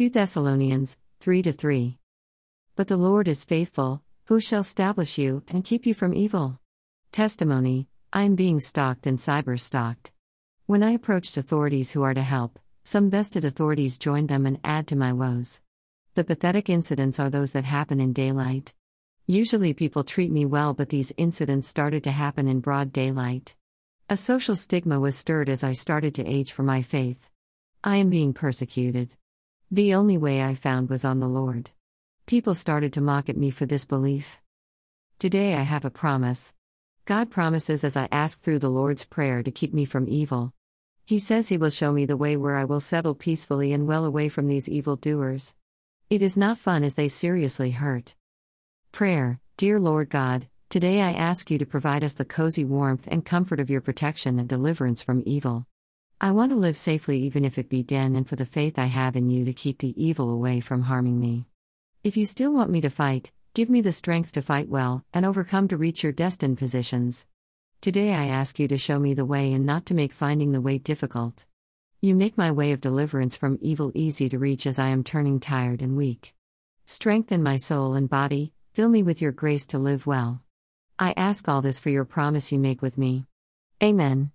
2 Thessalonians 3 3. But the Lord is faithful, who shall establish you and keep you from evil. Testimony I am being stalked and cyber stalked. When I approached authorities who are to help, some vested authorities joined them and add to my woes. The pathetic incidents are those that happen in daylight. Usually people treat me well, but these incidents started to happen in broad daylight. A social stigma was stirred as I started to age for my faith. I am being persecuted. The only way I found was on the Lord. People started to mock at me for this belief. Today I have a promise. God promises as I ask through the Lord's Prayer to keep me from evil. He says He will show me the way where I will settle peacefully and well away from these evil doers. It is not fun as they seriously hurt. Prayer Dear Lord God, today I ask you to provide us the cozy warmth and comfort of your protection and deliverance from evil. I want to live safely even if it be den and for the faith I have in you to keep the evil away from harming me. If you still want me to fight, give me the strength to fight well and overcome to reach your destined positions. Today I ask you to show me the way and not to make finding the way difficult. You make my way of deliverance from evil easy to reach as I am turning tired and weak. Strengthen my soul and body, fill me with your grace to live well. I ask all this for your promise you make with me. Amen.